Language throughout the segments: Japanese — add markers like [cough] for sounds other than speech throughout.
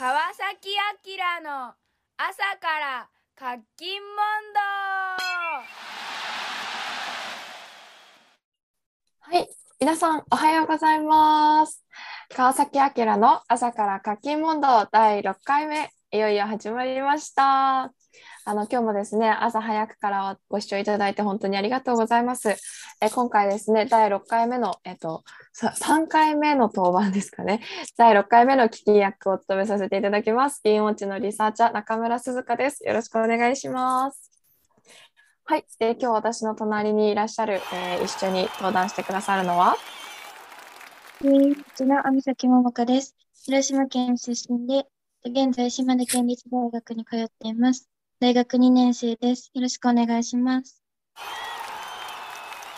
川崎明の朝から活金問答はい。皆さん、おはようございます。川崎明の朝から課金問答第6回目、いよいよ始まりました。あの、今日もですね、朝早くからご視聴いただいて本当にありがとうございます。え今回ですね、第6回目の、えっと、3回目の当番ですかね。第6回目の聞き役を務めさせていただきます。銀落ちのリサーチャー、中村鈴香です。よろしくお願いします。はい。で、今日私の隣にいらっしゃる、えー一緒に登壇してくださるのは、えーこちら、網崎桃香です。広島県出身で、現在、島根県立大学に通っています。大学2年生です。よろしくお願いします。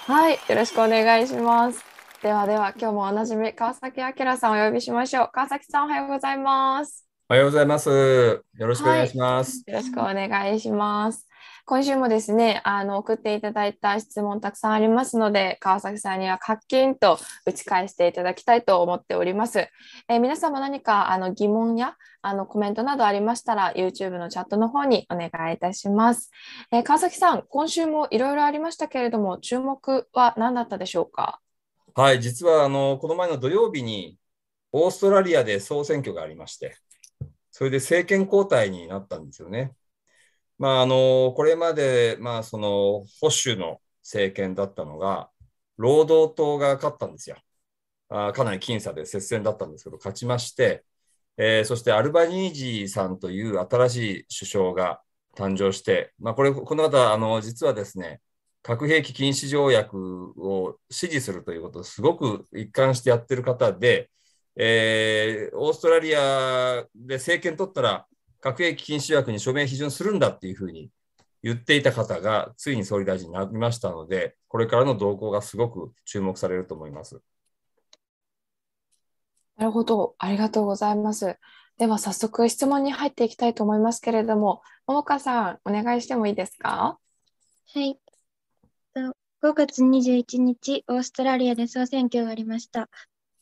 はい。よろしくお願いします。ではでは、今日もおなじみ、川崎明さんをお呼びしましょう。川崎さん、おはようございます。おはようございます。よろしくお願いします。よろしくお願いします。今週もですね、あの、送っていただいた質問たくさんありますので、川崎さんにはカッキンと打ち返していただきたいと思っております。えー皆様何かあの疑問やあのコメントなどありましたら、YouTube のチャットの方にお願いいたします。えー川崎さん、今週もいろいろありましたけれども、注目は何だったでしょうか？はい、実はあのこの前の土曜日にオーストラリアで総選挙がありまして、それで政権交代になったんですよね。まあ、あのこれまで、まあ、その保守の政権だったのが、労働党が勝ったんですよ。あかなり僅差で接戦だったんですけど、勝ちまして、えーそしてアルバニージーさんという新しい首相が誕生して、まあ、これ、この方、あの実はですね、核兵器禁止条約を支持するということをすごく一貫してやってる方で、えーオーストラリアで政権取ったら核兵器禁止条約に署名批准するんだっていうふうに言っていた方がついに総理大臣になりましたので、これからの動向がすごく注目されると思います。なるほど、ありがとうございます。では早速質問に入っていきたいと思いますけれども、桃香さん、お願いしてもいいですか？はい。と5月21日、オーストラリアで総選挙がありました。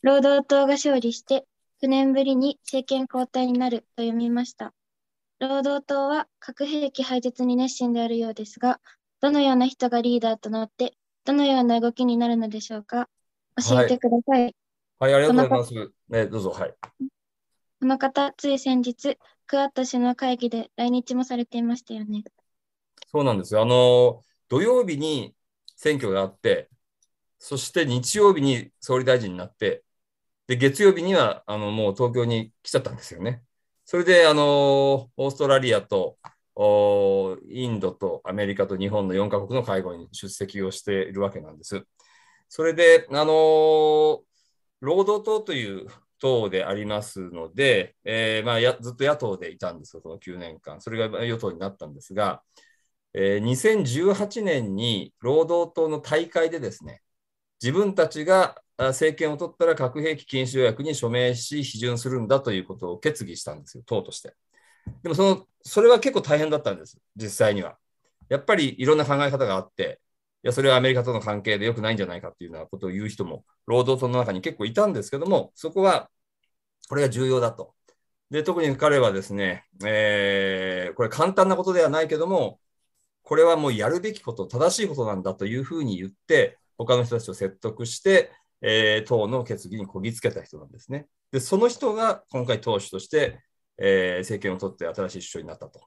労働党が勝利して、9年ぶりに政権交代になると読みました。労働党は核兵器廃絶に熱心であるようですが、どのような人がリーダーとなって、どのような動きになるのでしょうか？教えてください。はい、ありがとうございます。ね、どうぞ、はい。この方、つい先日、クアッド首脳会議で来日もされていましたよね。そうなんですよ。あの、土曜日に選挙があって、そして日曜日に総理大臣になって、で、月曜日には、あの、もう東京に来ちゃったんですよね。それで、あの、オーストラリアと、インドとアメリカと日本の4カ国の会合に出席をしているわけなんです。それで、あの、労働党という党でありますので、えーまあ、やずっと野党でいたんですよ、この9年間。それが与党になったんですが、えー2018年に労働党の大会でですね、自分たちが政権を取ったら核兵器禁止条約に署名し、批准するんだということを決議したんですよ、党として。でもその、それは結構大変だったんです、実際には。やっぱりいろんな考え方があって、いや、それはアメリカとの関係で良くないんじゃないかっていうようなことを言う人も、労働党の中に結構いたんですけども、そこは、これが重要だと。で、特に彼はですね、えーこれ簡単なことではないけども、これはもうやるべきこと、正しいことなんだというふうに言って、他の人たちを説得して、えー党の決議にこぎつけた人なんですね。で、その人が今回党首として、えー政権を取って新しい首相になったと。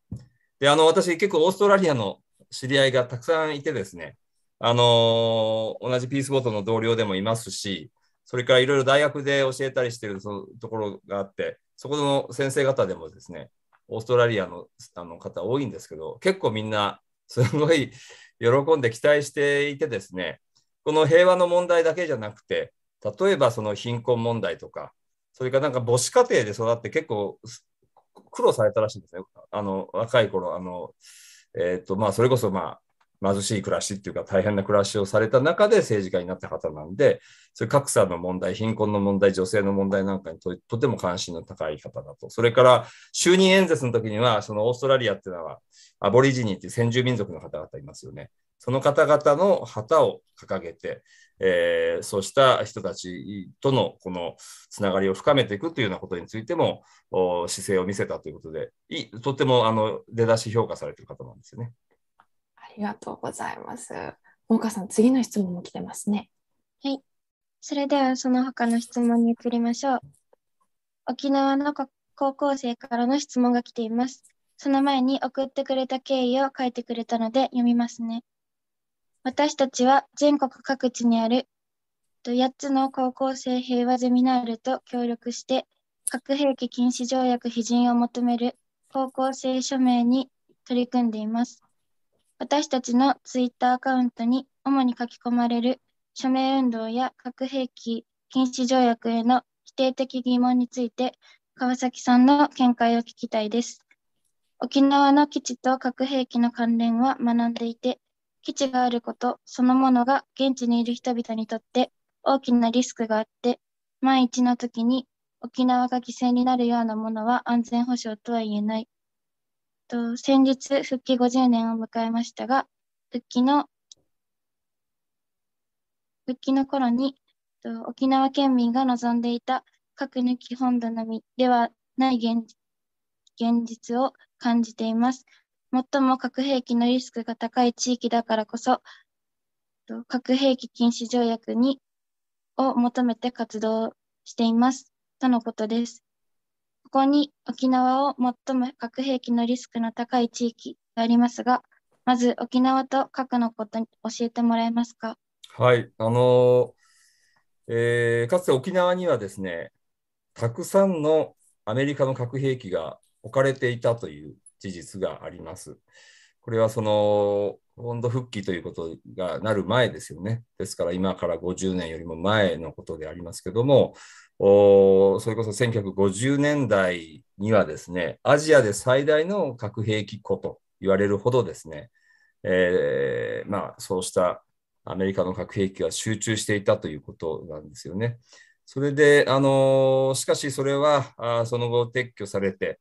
で、あの、私結構オーストラリアの知り合いがたくさんいてですね、あのー同じピースボートの同僚でもいますし、それからいろいろ大学で教えたりしてるところがあって、そこの先生方でもですね、オーストラリアのあの方多いんですけど、結構みんなすごい喜んで期待していてですね、この平和の問題だけじゃなくて、例えばその貧困問題とか、それからなんか母子家庭で育って結構苦労されたらしいんですね。あの若い頃、あの、えっ、と、まあ、それこそまあ、貧しい暮らしっていうか大変な暮らしをされた中で政治家になった方なんで、そういう格差の問題、貧困の問題、女性の問題なんかにととても関心の高い方だと。それから就任演説の時には、そのオーストラリアっていうのは、アボリジニーっていう先住民族の方々いますよね。その方々の旗を掲げて、えー、そうした人たちとのこのつながりを深めていくというようなことについても姿勢を見せたということで、いとてもあの出だし評価されている方なんですよね。ありがとうございます。もかさん、次の質問も来てますね。はい。それではその他の質問に移りましょう。沖縄の高校生からの質問が来ています。その前に送ってくれた経緯を書いてくれたので読みますね。私たちは全国各地にある8つの高校生平和ゼミナールと協力して核兵器禁止条約批准を求める高校生署名に取り組んでいます。私たちのツイッターアカウントに主に書き込まれる署名運動や核兵器禁止条約への否定的疑問について川崎さんの見解を聞きたいです。沖縄の基地と核兵器の関連は学んでいて、基地があることそのものが現地にいる人々にとって大きなリスクがあって、万一の時に沖縄が犠牲になるようなものは安全保障とは言えない。と先日復帰50年を迎えましたが、復帰の復帰の頃にと沖縄県民が望んでいた核抜き本土並みではない現現実を感じています。最も核兵器のリスクが高い地域だからこそ、核兵器禁止条約にを求めて活動しています。とのことです。ここに沖縄を最も核兵器のリスクの高い地域がありますが、まず沖縄と核のことに教えてもらえますか？はい、あのえー、かつて沖縄にはですね、たくさんのアメリカの核兵器が置かれていたという事実があります。これはその本土復帰ということがなる前ですよね。ですから今から50年よりも前のことでありますけども、おそれこそ1950年代にはですね、アジアで最大の核兵器庫と言われるほどですね、えー、まあ、そうしたアメリカの核兵器が集中していたということなんですよね。それで、あのしかしそれはあその後撤去されて、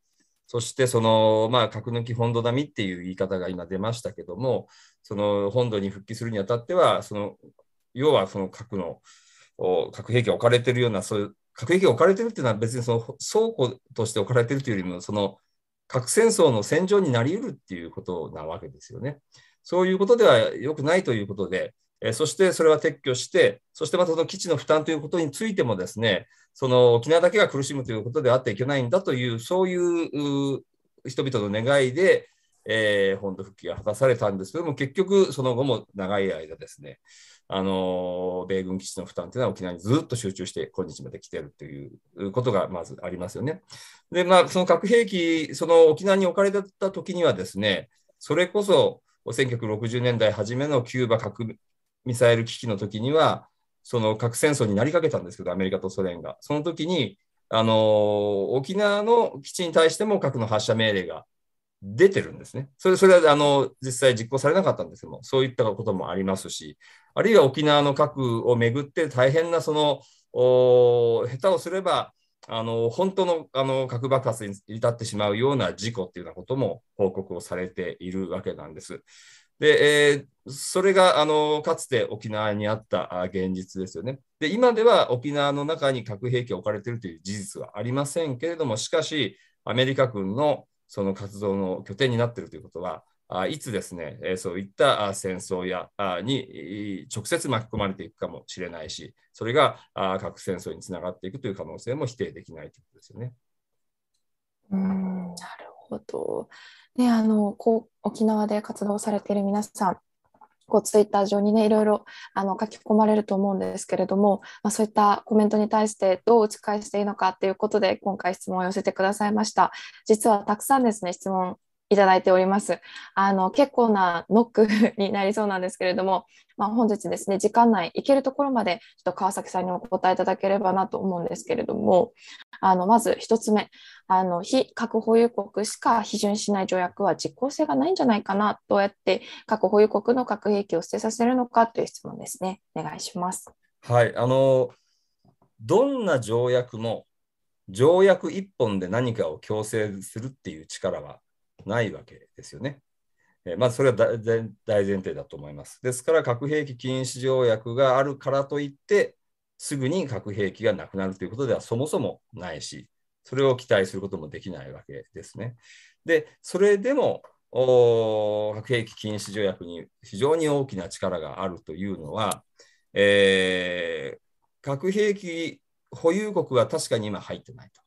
そしてその、まあ、核抜き本土並みっていう言い方が今出ましたけども、その本土に復帰するにあたっては、その要はその核の核兵器が置かれてるような、そういう核兵器が置かれてるっていうのは別にその倉庫として置かれてるというよりも、その核戦争の戦場になりうるっていうことなわけですよね。そういうことでは良くないということで、えそしてそれは撤去して、そしてまたその基地の負担ということについてもですね、その沖縄だけが苦しむということであってはいけないんだという、そういう人々の願いで、えー、本土復帰が果たされたんですけども、結局、その後も長い間ですね、あの米軍基地の負担というのは沖縄にずっと集中して今日まで来ているということがまずありますよね。で、まあ、その核兵器、その沖縄に置かれた時にはですね、それこそ1960年代初めのキューバ核ミサイル危機の時には、その核戦争になりかけたんですけど、アメリカとソ連が。その時に、あの沖縄の基地に対しても核の発射命令が出てるんですね。それそれはあの実際実行されなかったんですけども、そういったこともありますし、あるいは沖縄の核をめぐって大変なその下手をすれば、あの本当のあの核爆発に至ってしまうような事故っていうようなことも報告をされているわけなんです。で、えー、それがあのかつて沖縄にあった現実ですよね。で、今では沖縄の中に核兵器が置かれているという事実はありませんけれども、しかし、アメリカ軍のその活動の拠点になっているということは、いつですね、そういった戦争やに直接巻き込まれていくかもしれないし、それが核戦争につながっていくという可能性も否定できないということですよね。うんなるほど。ね、あのこう沖縄で活動されている皆さん、こうツイッター上にねいろいろあの書き込まれると思うんですけれども、まあ、そういったコメントに対してどう打ち返していいのかっていうことで今回質問を寄せてくださいました。実はたくさんですね質問いただいております。あの結構なノックになりそうなんですけれども、[laughs] まあ、本日ですね、時間内行けるところまでちょっと川崎さんにお答えいただければなと思うんですけれども、あのまず1つ目、あの非核保有国しか批准しない条約は実効性がないんじゃないかな、どうやって核保有国の核兵器を捨てさせるのかという質問ですね。お願いします。はい、あのどんな条約も条約1本で何かを強制するっていう力はないわけですよね。えーまずそれは大前提だと思います。ですから、核兵器禁止条約があるからといって、すぐに核兵器がなくなるということではそもそもないし、それを期待することもできないわけですね。で、それでも、核兵器禁止条約に非常に大きな力があるというのは、えー核兵器保有国は確かに今入ってないと。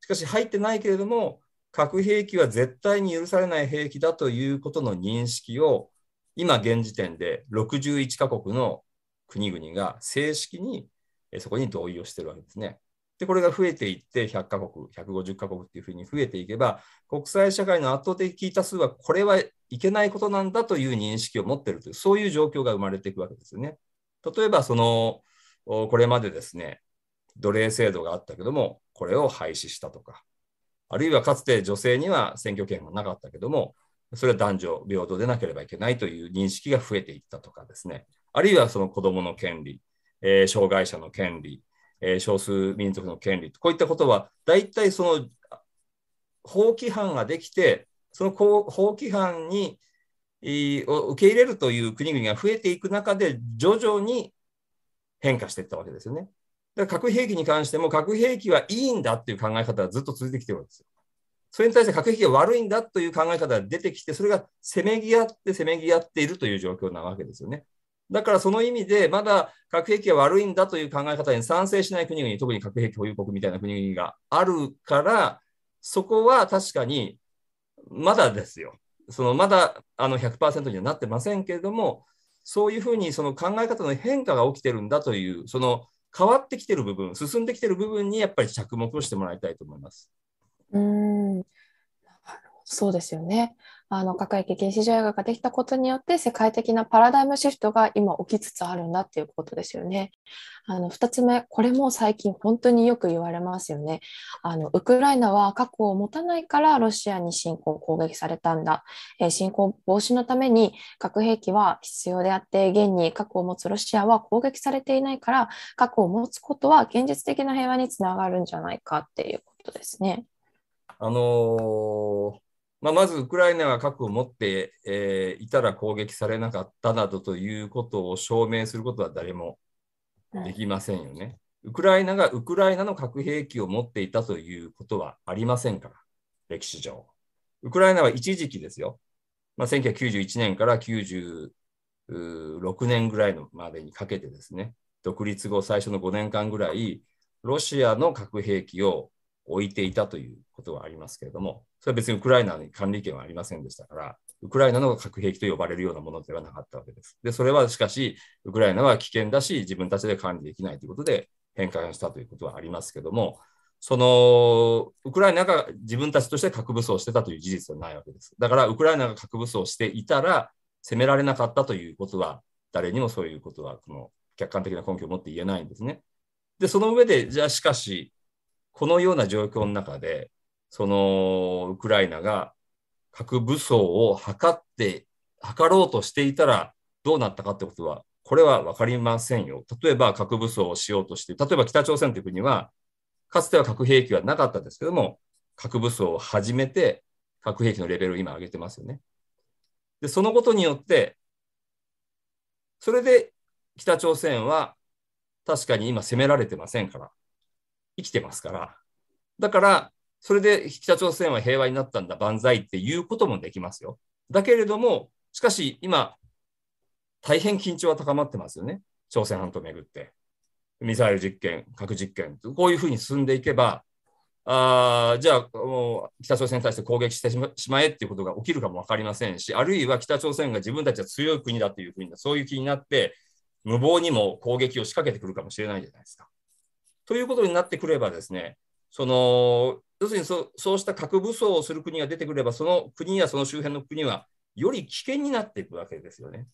しかし入ってないけれども、核兵器は絶対に許されない兵器だということの認識を、今現時点で61カ国の国々が正式にそこに同意をしているわけですね。で、これが増えていって100カ国、150カ国っていうふうに増えていけば、国際社会の圧倒的多数はこれはいけないことなんだという認識を持っているという、そういう状況が生まれていくわけですよね。例えば、その、これまでですね、奴隷制度があったけども、これを廃止したとか、あるいはかつて女性には選挙権がなかったけども、それは男女平等でなければいけないという認識が増えていったとかですね、あるいはその子どもの権利、えー障害者の権利、えー少数民族の権利、こういったことは、大体その法規範ができて、その法規範にえーを受け入れるという国々が増えていく中で、徐々に変化していったわけですよね。だから核兵器に関しても、核兵器はいいんだっていう考え方はずっと続いてきてるわけですよ。それに対して核兵器が悪いんだという考え方が出てきて、それがせめぎ合って、せめぎ合っているという状況なわけですよね。だからその意味で、まだ核兵器が悪いんだという考え方に賛成しない国々、特に核兵器保有国みたいな国々があるから、そこは確かに、まだですよ。そのまだあの100%にはなってませんけれども、そういうふうにその考え方の変化が起きてるんだという、その変わってきてる部分、進んできてる部分にやっぱり着目をしてもらいたいと思います。うん、そうですよね。あの核兵器禁止条約ができたことによって世界的なパラダイムシフトが今起きつつあるんだっていうことですよね。あの2つ目、これも最近本当によく言われますよね。あのウクライナは核を持たないからロシアに侵攻攻撃されたんだ。えー侵攻防止のために核兵器は必要であって、現に核を持つロシアは攻撃されていないから、核を持つことは現実的な平和につながるんじゃないかっていうことですね。あのーまあ、まずウクライナが核を持って、えーいたら攻撃されなかったなどということを証明することは誰もできませんよね。ウクライナがウクライナの核兵器を持っていたということはありませんから、歴史上。ウクライナは一時期ですよ。まあ、1991年から96年ぐらいのまでにかけてですね、独立後最初の5年間ぐらい、ロシアの核兵器を置いていたということはありますけれども、それは別にウクライナに管理権はありませんでしたから、ウクライナの核兵器と呼ばれるようなものではなかったわけです。で、それはしかし、ウクライナは危険だし、自分たちで管理できないということで返還したということはありますけども、そのウクライナが自分たちとして核武装してたという事実はないわけです。だから、ウクライナが核武装していたら、攻められなかったということは、誰にもそういうことは、この客観的な根拠を持って言えないんですね。で、その上で、じゃあしかし、このような状況の中で、そのウクライナが核武装を図って、図ろうとしていたらどうなったかってことは、これは分かりませんよ。例えば核武装をしようとして、例えば北朝鮮という国は、かつては核兵器はなかったですけども、核武装を始めて、核兵器のレベルを今上げてますよね。で、そのことによって、それで北朝鮮は確かに今攻められてませんから、生きてますから。だから、それで北朝鮮は平和になったんだ、万歳っていうこともできますよ。だけれども、しかし今、大変緊張は高まってますよね。朝鮮半島をぐって。ミサイル実験、核実験、こういうふうに進んでいけば、あじゃあもう北朝鮮に対して攻撃してしましまえっていうことが起きるかも分かりませんし、あるいは北朝鮮が自分たちは強い国だというふうに、そういう気になって、無謀にも攻撃を仕掛けてくるかもしれないじゃないですか。ということになってくればですね、その要するにそそうした核武装をする国が出てくれば、その国やその周辺の国はより危険になっていくわけですよね。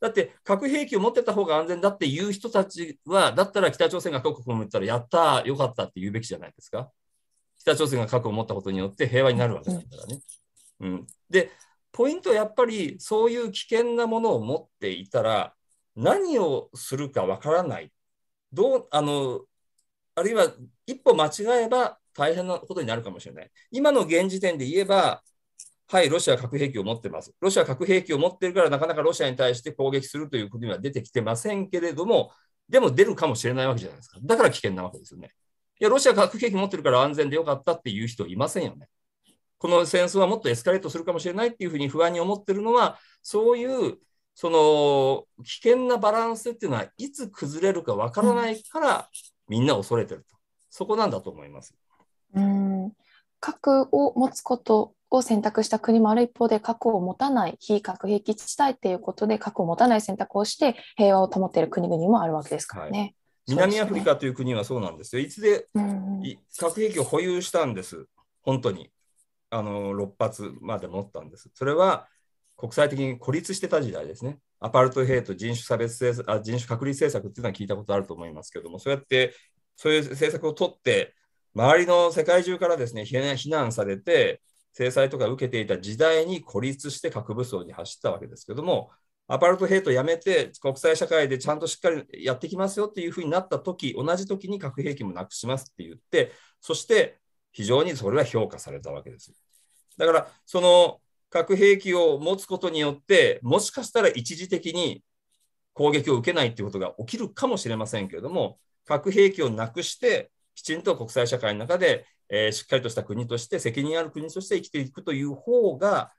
だって核兵器を持ってた方が安全だっていう人たちは、だったら北朝鮮が核を持ったら、やった、よかったって言うべきじゃないですか。北朝鮮が核を持ったことによって平和になるわけだからね。うん、で、ポイントはやっぱりそういう危険なものを持っていたら、何をするかわからない。どうあのあるいは一歩間違えば大変なことになるかもしれない。今の現時点で言えば、はい、ロシアは核兵器を持ってます。ロシアは核兵器を持ってるから、なかなかロシアに対して攻撃するという国は出てきてませんけれども、でも出るかもしれないわけじゃないですか。だから危険なわけですよね。いや、ロシア核兵器持ってるから安全でよかったっていう人いませんよね。この戦争はもっとエスカレートするかもしれないっていうふうに不安に思ってるのは、そういうその危険なバランスっていうのはいつ崩れるかわからないから、みんな恐れてると。そこなんだと思います。うん核を持つことを選択した国もある一方で核を持たない非核兵器地帯っていうことで核を持たない選択をして平和を保っている国々もあるわけですからね。南アフリカという国はそうなんですよ。いつで核兵器を保有したんです。本当に。あの、6発まで持ったんです。それは国際的に孤立してた時代ですね。アパルトヘイト、人種差別政策あ、人種隔離政策っていうのは聞いたことあると思いますけども、そうやって、そういう政策を取って、周りの世界中からですね、非難されて、制裁とか受けていた時代に孤立して核武装に走ったわけですけども、アパルトヘイトやめて国際社会でちゃんとしっかりやってきますよっていうふうになった時同じ時に核兵器もなくしますって言ってそして非常にそれは評価されたわけです。だからその核兵器を持つことによってもしかしたら一時的に攻撃を受けないっていうことが起きるかもしれませんけれども核兵器をなくしてきちんと国際社会の中で、えーしっかりとした国として責任ある国として生きていくという方が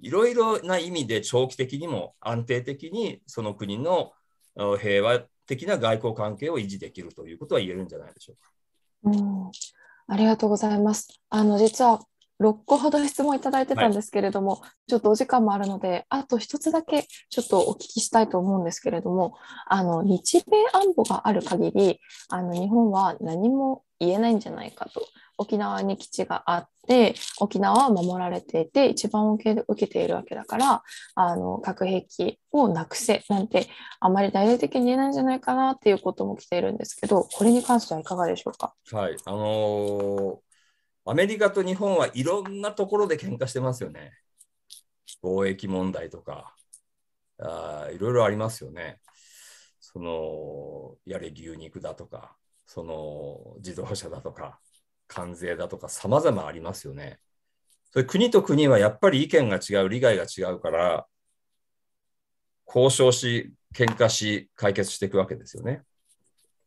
いろいろな意味で長期的にも安定的にその国の平和的な外交関係を維持できるということは言えるんじゃないでしょうか。うん、ありがとうございます。あの実は6個ほど質問いただいてたんですけれども、ちょっとお時間もあるので、あと一つだけちょっとお聞きしたいと思うんですけれども、あの日米安保がある限り、あの日本は何も言えないんじゃないかと。沖縄に基地があって、沖縄は守られていて、一番受け受けているわけだから、あの核兵器をなくせなんて、あまり大々的に言えないんじゃないかなっていうことも来ているんですけど、これに関してはいかがでしょうか？はい、あのーアメリカと日本はいろんなところで喧嘩してますよね。貿易問題とか、あいろいろありますよね。その、やれ牛肉だとか、その自動車だとか、関税だとか、様々ありますよね。それ国と国はやっぱり意見が違う、利害が違うから、交渉し、喧嘩し、解決していくわけですよね。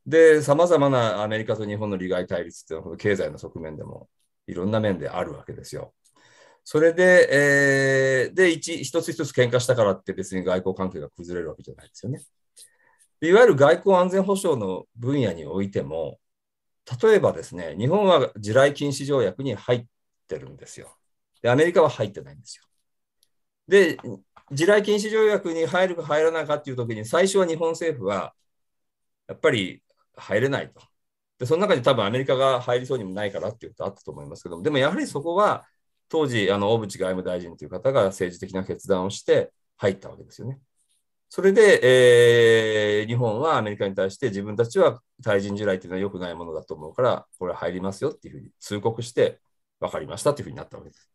で、さまざまなアメリカと日本の利害対立っていうのは、経済の側面でもいろんな面であるわけですよ。それで、えーで一、一つ一つ喧嘩したからって別に外交関係が崩れるわけじゃないですよね。いわゆる外交安全保障の分野においても、例えばですね、日本は地雷禁止条約に入ってるんですよ。で、アメリカは入ってないんですよ。で、地雷禁止条約に入るか入らないかっていうときに、最初は日本政府は、やっぱり入れないと。で、その中に多分アメリカが入りそうにもないからっていうとあったと思いますけども、でもやはりそこは、当時、あの、小渕外務大臣という方が政治的な決断をして入ったわけですよね。それで、えー日本はアメリカに対して自分たちは対人地雷というのは良くないものだと思うから、これ入りますよっていうふうに通告して、分かりましたというふうになったわけです。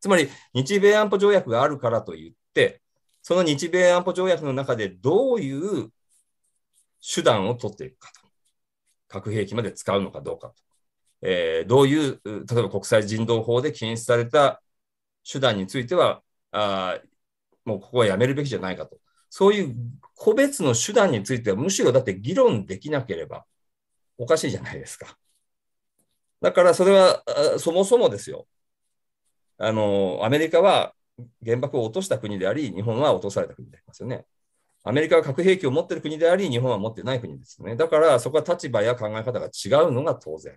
つまり、日米安保条約があるからといって、その日米安保条約の中でどういう手段を取っていくかと。核兵器まで使うのかどうかと。えーどういう、例えば国際人道法で禁止された手段については、あもうここはやめるべきじゃないかと。そういう個別の手段については、むしろだって議論できなければおかしいじゃないですか。だからそれはそもそもですよ。あの、アメリカは原爆を落とした国であり、日本は落とされた国でありますよね。アメリカは核兵器を持っている国であり、日本は持っていない国ですよね。だからそこは立場や考え方が違うのが当然。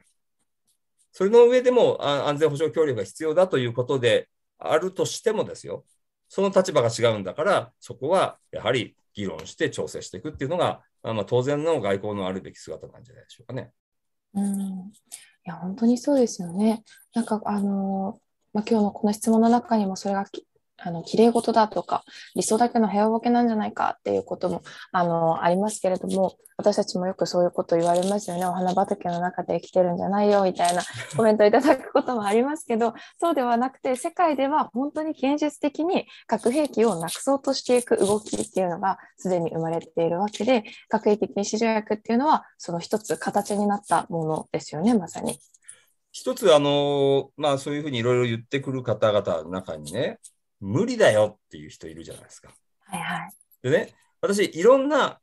それの上でも安全保障協力が必要だということであるとしてもですよ。その立場が違うんだから、そこはやはり議論して調整していくっていうのが、あまあ、当然の外交のあるべき姿なんじゃないでしょうかね。うん、いや、本当にそうですよね。なんか、あのまあ、今日のこの質問の中にもそれが、あの、綺麗事だとか、理想だけの平和ボケなんじゃないかっていうことも、あの、ありますけれども、私たちもよくそういうこと言われますよね。お花畑の中で生きてるんじゃないよ、みたいな [laughs] コメントいただくこともありますけど、そうではなくて、世界では本当に現実的に核兵器をなくそうとしていく動きっていうのがすでに生まれているわけで、核兵器禁止条約っていうのは、その一つ形になったものですよね、まさに。一つ、あの、まあそういうふうにいろいろ言ってくる方々の中にね、無理だよっていう人いるじゃないですか。はいはい。でね、私、いろんな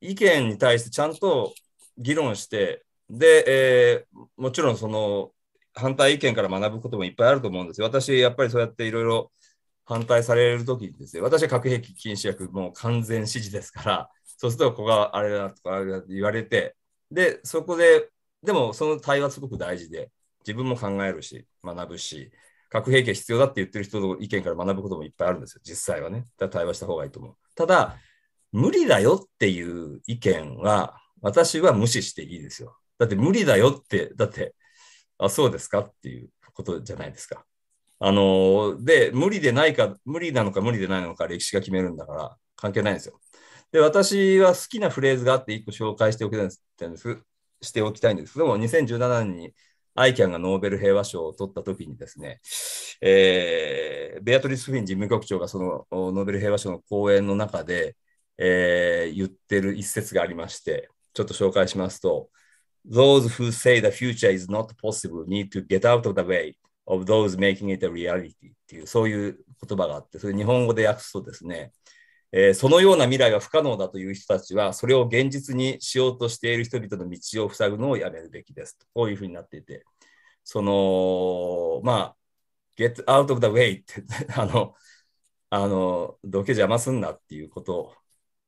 意見に対してちゃんと議論して、で、えーもちろんその反対意見から学ぶこともいっぱいあると思うんですよ。私、やっぱりそうやっていろいろ反対されるときにですね、私は核兵器禁止薬もう完全支持ですから、そうするとここがあれだとかあれだって言われて、で、そこで、でもその対話すごく大事で、自分も考えるし、学ぶし、核兵器が必要だって言ってる人の意見から学ぶこともいっぱいあるんですよ、実際はね。だから対話した方がいいと思う。ただ、無理だよっていう意見は、私は無視していいですよ。だって無理だよって、だって、あ、そうですかっていうことじゃないですか。あの、で、無理でないか、無理なのか無理でないのか歴史が決めるんだから関係ないんですよ。で、私は好きなフレーズがあって一個紹介しておきたいんです、しておきたいんですけども、2017年にアイキャンがノーベル平和賞を取った時にですね、えーベアトリス・フィン事務局長がそのノーベル平和賞の講演の中で、えー言ってる一節がありまして、ちょっと紹介しますと、Those who say the future is not possible need to get out of the way of those making it a reality っていう、そういう言葉があって、それ日本語で訳すとですね、えーそのような未来は不可能だという人たちは、それを現実にしようとしている人々の道を塞ぐのをやめるべきですと。こういうふうになっていて、その、まあ、get out of the way って、[laughs] あの、あの、どけ邪魔すんなっていうこと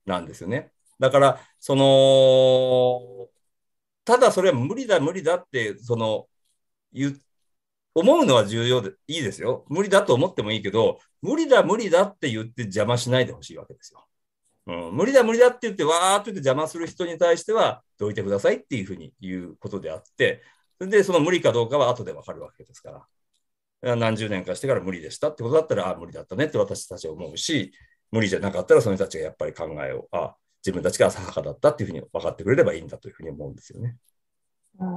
なんですよね。だから、その、ただそれは無理だ、無理だって、その、言う、思うのは重要でいいですよ。無理だと思ってもいいけど、無理だ、無理だって言って邪魔しないでほしいわけですよ。うん、無理だ、無理だって言って、わーっと言って邪魔する人に対しては、どいてくださいっていうふうに言うことであって、それで、その無理かどうかは後でわかるわけですから。何十年かしてから無理でしたってことだったら、あ無理だったねって私たちは思うし、無理じゃなかったらその人たちがやっぱり考えを、あ自分たちが浅はかだったっていうふうに分かってくれればいいんだというふうに思うんですよね。うん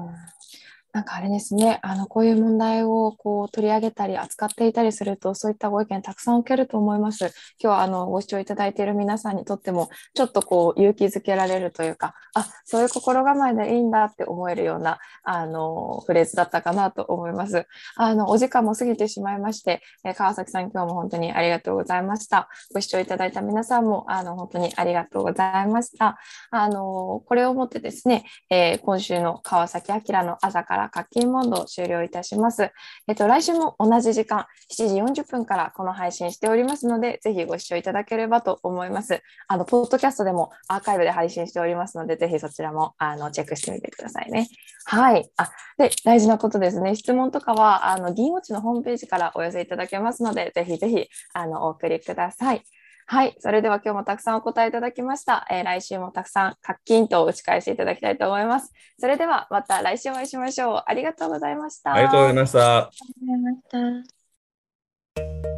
なんかあれですね、あのこういう問題をこう取り上げたり扱っていたりすると、そういったご意見たくさん受けると思います。今日はあのご視聴いただいている皆さんにとっても、ちょっとこう勇気づけられるというか、あそういう心構えでいいんだって思えるようなあのフレーズだったかなと思います。あのお時間も過ぎてしまいまして、え川崎さん、今日も本当にありがとうございました。ご視聴いただいた皆さんもあの本当にありがとうございました。あのこれをもってですね、えー今週の川崎明の朝から課金問答を終了いたします。えっと、来週も同じ時間、7時40分からこの配信しておりますので、ぜひご視聴いただければと思います。あの、ポッドキャストでもアーカイブで配信しておりますので、ぜひそちらもあのチェックしてみてくださいね。はい。あ、で、大事なことですね。質問とかは、あの、銀ウォッチのホームページからお寄せいただけますので、ぜひぜひ、あの、お送りください。はい。それでは今日もたくさんお答えいただきました。えー来週もたくさん課金と打ち返していただきたいと思います。それではまた来週お会いしましょう。ありがとうございました。ありがとうございました。ありがとうございました。